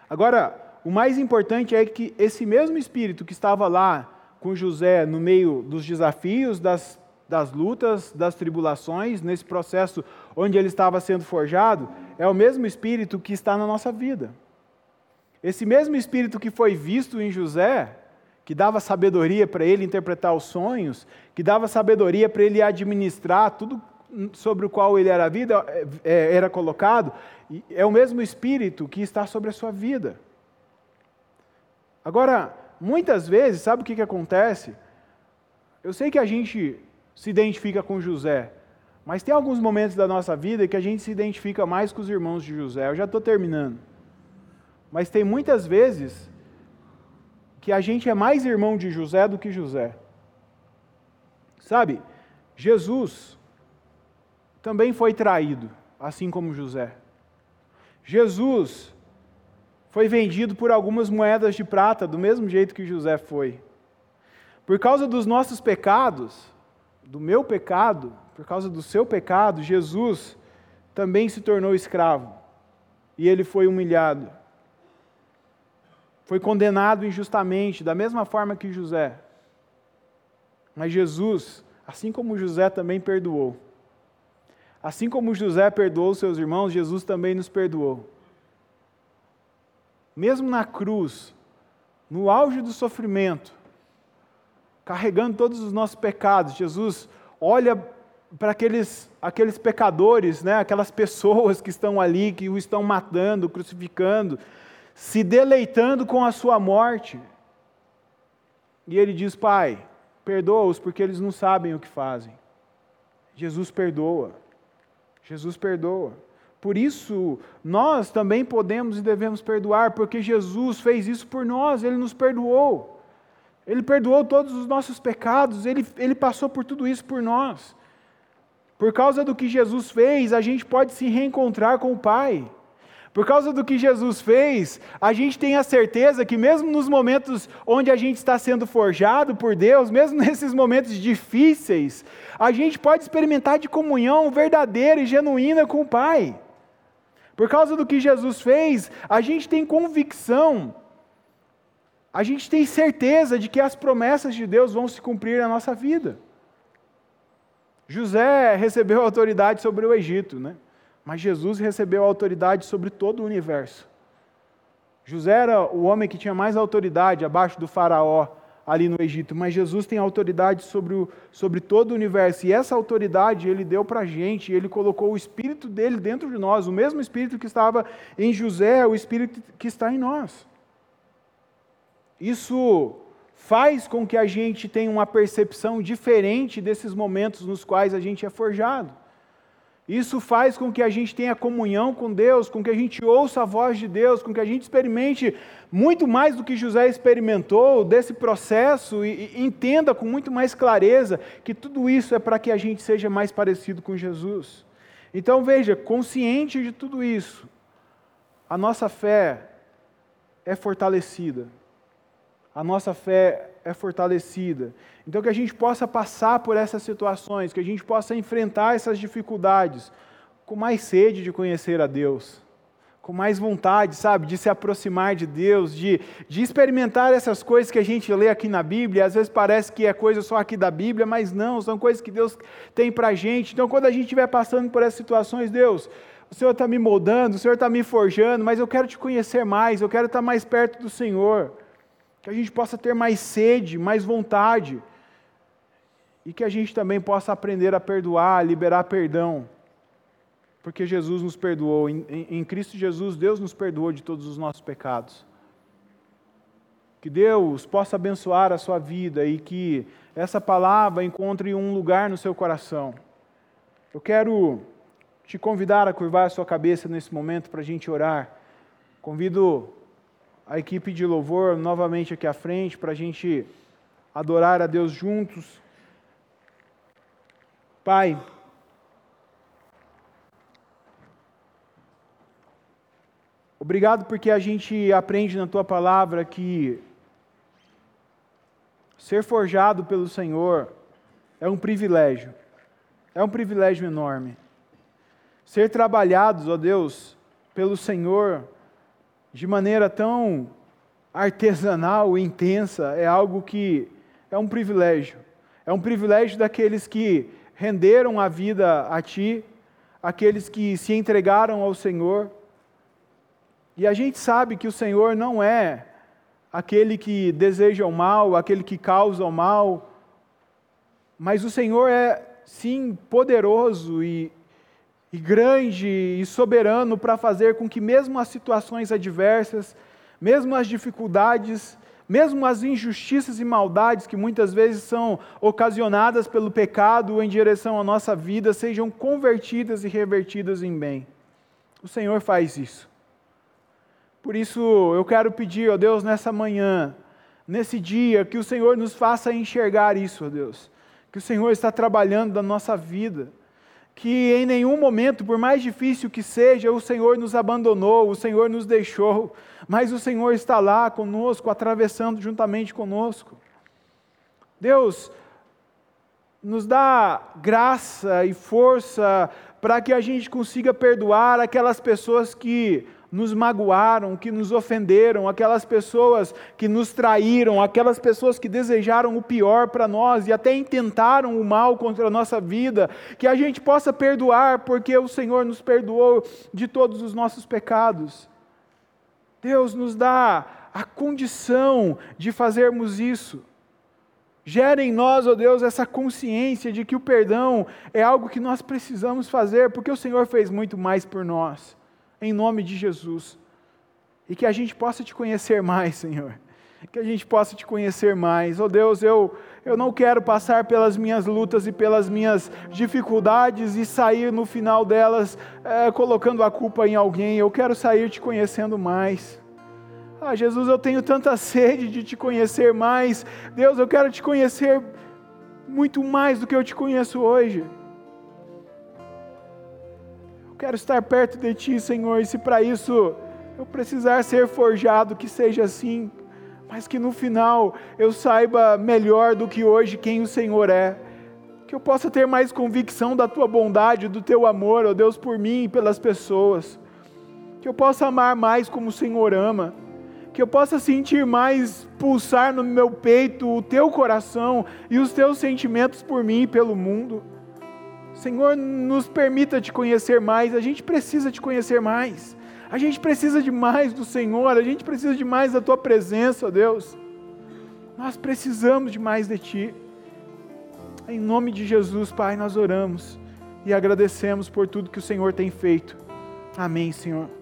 Agora, o mais importante é que esse mesmo Espírito que estava lá com José no meio dos desafios, das, das lutas, das tribulações, nesse processo onde ele estava sendo forjado, é o mesmo Espírito que está na nossa vida. Esse mesmo Espírito que foi visto em José, que dava sabedoria para ele interpretar os sonhos, que dava sabedoria para ele administrar tudo sobre o qual ele era vida, é, é, era colocado, é o mesmo Espírito que está sobre a sua vida. Agora, muitas vezes, sabe o que, que acontece? Eu sei que a gente se identifica com José, mas tem alguns momentos da nossa vida que a gente se identifica mais com os irmãos de José. Eu já estou terminando. Mas tem muitas vezes que a gente é mais irmão de José do que José. Sabe, Jesus também foi traído, assim como José. Jesus foi vendido por algumas moedas de prata, do mesmo jeito que José foi. Por causa dos nossos pecados, do meu pecado, por causa do seu pecado, Jesus também se tornou escravo e ele foi humilhado. Foi condenado injustamente, da mesma forma que José. Mas Jesus, assim como José também perdoou. Assim como José perdoou seus irmãos, Jesus também nos perdoou. Mesmo na cruz, no auge do sofrimento, carregando todos os nossos pecados, Jesus olha para aqueles, aqueles pecadores, né, aquelas pessoas que estão ali, que o estão matando, crucificando, se deleitando com a sua morte. E ele diz: Pai, perdoa-os porque eles não sabem o que fazem. Jesus perdoa. Jesus perdoa. Por isso, nós também podemos e devemos perdoar, porque Jesus fez isso por nós, ele nos perdoou. Ele perdoou todos os nossos pecados, ele, ele passou por tudo isso por nós. Por causa do que Jesus fez, a gente pode se reencontrar com o Pai. Por causa do que Jesus fez, a gente tem a certeza que, mesmo nos momentos onde a gente está sendo forjado por Deus, mesmo nesses momentos difíceis, a gente pode experimentar de comunhão verdadeira e genuína com o Pai. Por causa do que Jesus fez, a gente tem convicção, a gente tem certeza de que as promessas de Deus vão se cumprir na nossa vida. José recebeu autoridade sobre o Egito, né? Mas Jesus recebeu autoridade sobre todo o universo. José era o homem que tinha mais autoridade abaixo do faraó ali no Egito, mas Jesus tem autoridade sobre, o, sobre todo o universo, e essa autoridade ele deu para a gente, ele colocou o Espírito dele dentro de nós, o mesmo Espírito que estava em José, o Espírito que está em nós. Isso faz com que a gente tenha uma percepção diferente desses momentos nos quais a gente é forjado. Isso faz com que a gente tenha comunhão com Deus, com que a gente ouça a voz de Deus, com que a gente experimente muito mais do que José experimentou desse processo e, e entenda com muito mais clareza que tudo isso é para que a gente seja mais parecido com Jesus. Então veja, consciente de tudo isso, a nossa fé é fortalecida. A nossa fé é fortalecida. Então, que a gente possa passar por essas situações, que a gente possa enfrentar essas dificuldades com mais sede de conhecer a Deus, com mais vontade, sabe, de se aproximar de Deus, de, de experimentar essas coisas que a gente lê aqui na Bíblia. Às vezes parece que é coisa só aqui da Bíblia, mas não, são coisas que Deus tem para a gente. Então, quando a gente estiver passando por essas situações, Deus, o Senhor está me moldando, o Senhor está me forjando, mas eu quero te conhecer mais, eu quero estar mais perto do Senhor que a gente possa ter mais sede, mais vontade, e que a gente também possa aprender a perdoar, a liberar perdão, porque Jesus nos perdoou, em, em, Cristo Jesus, Deus nos perdoou de todos os nossos pecados. Que Deus possa abençoar a sua vida e que essa palavra encontre um lugar no seu coração. Eu quero te convidar a curvar a sua cabeça nesse momento para a gente orar. Convido a equipe de louvor novamente aqui à frente para a gente adorar a Deus juntos. Pai, obrigado porque a gente aprende na tua palavra que ser forjado pelo Senhor é um privilégio, é um privilégio enorme. Ser trabalhados, ó Deus, pelo Senhor de maneira tão artesanal e intensa é algo que é um privilégio. É um privilégio daqueles que renderam a vida a Ti, aqueles que se entregaram ao Senhor. E a gente sabe que o Senhor não é aquele que deseja o mal, aquele que causa o mal, mas o Senhor é, sim, poderoso e e grande e soberano para fazer com que, mesmo as situações adversas, mesmo as dificuldades, mesmo as injustiças e maldades que muitas vezes são ocasionadas pelo pecado em direção à nossa vida, sejam convertidas e revertidas em bem. O Senhor faz isso. Por isso, eu quero pedir, ó Deus, nessa manhã, nesse dia, que o Senhor nos faça enxergar isso, ó Deus. Que o Senhor está trabalhando na nossa vida que em nenhum momento, por mais difícil que seja, o Senhor nos abandonou, o Senhor nos deixou, mas o Senhor está lá conosco, atravessando juntamente conosco. Deus, nos dá graça e força para que a gente consiga perdoar aquelas pessoas que nos magoaram, que nos ofenderam, aquelas pessoas que nos traíram, aquelas pessoas que desejaram o pior para nós e até intentaram o mal contra a nossa vida, que a gente possa perdoar, porque o Senhor nos perdoou de todos os nossos pecados. Deus nos dá a condição de fazermos isso. Gera em nós, ó oh Deus, essa consciência de que o perdão é algo que nós precisamos fazer, porque o Senhor fez muito mais por nós em nome de Jesus. E que a gente possa te conhecer mais, Senhor. que a gente possa te conhecer mais. Oh Deus, eu, eu não quero passar pelas minhas lutas e pelas minhas dificuldades e sair no final delas é, colocando a culpa em alguém. Eu quero sair te conhecendo mais. Ah, Jesus, eu tenho tanta sede de te conhecer mais. Deus, eu quero te conhecer muito mais do que eu te conheço hoje. Quero estar perto de Ti, Senhor, e se para isso eu precisar ser forjado, que seja assim, mas que no final eu saiba melhor do que hoje quem o Senhor é. Que eu possa ter mais convicção da Tua bondade, do Teu amor, ó Deus, por mim e pelas pessoas. Que eu possa amar mais como o Senhor ama que eu possa sentir mais pulsar no meu peito o teu coração e os teus sentimentos por mim e pelo mundo. Senhor, nos permita te conhecer mais, a gente precisa te conhecer mais. A gente precisa de mais do Senhor, a gente precisa de mais da tua presença, ó Deus. Nós precisamos de mais de ti. Em nome de Jesus, Pai, nós oramos e agradecemos por tudo que o Senhor tem feito. Amém, Senhor.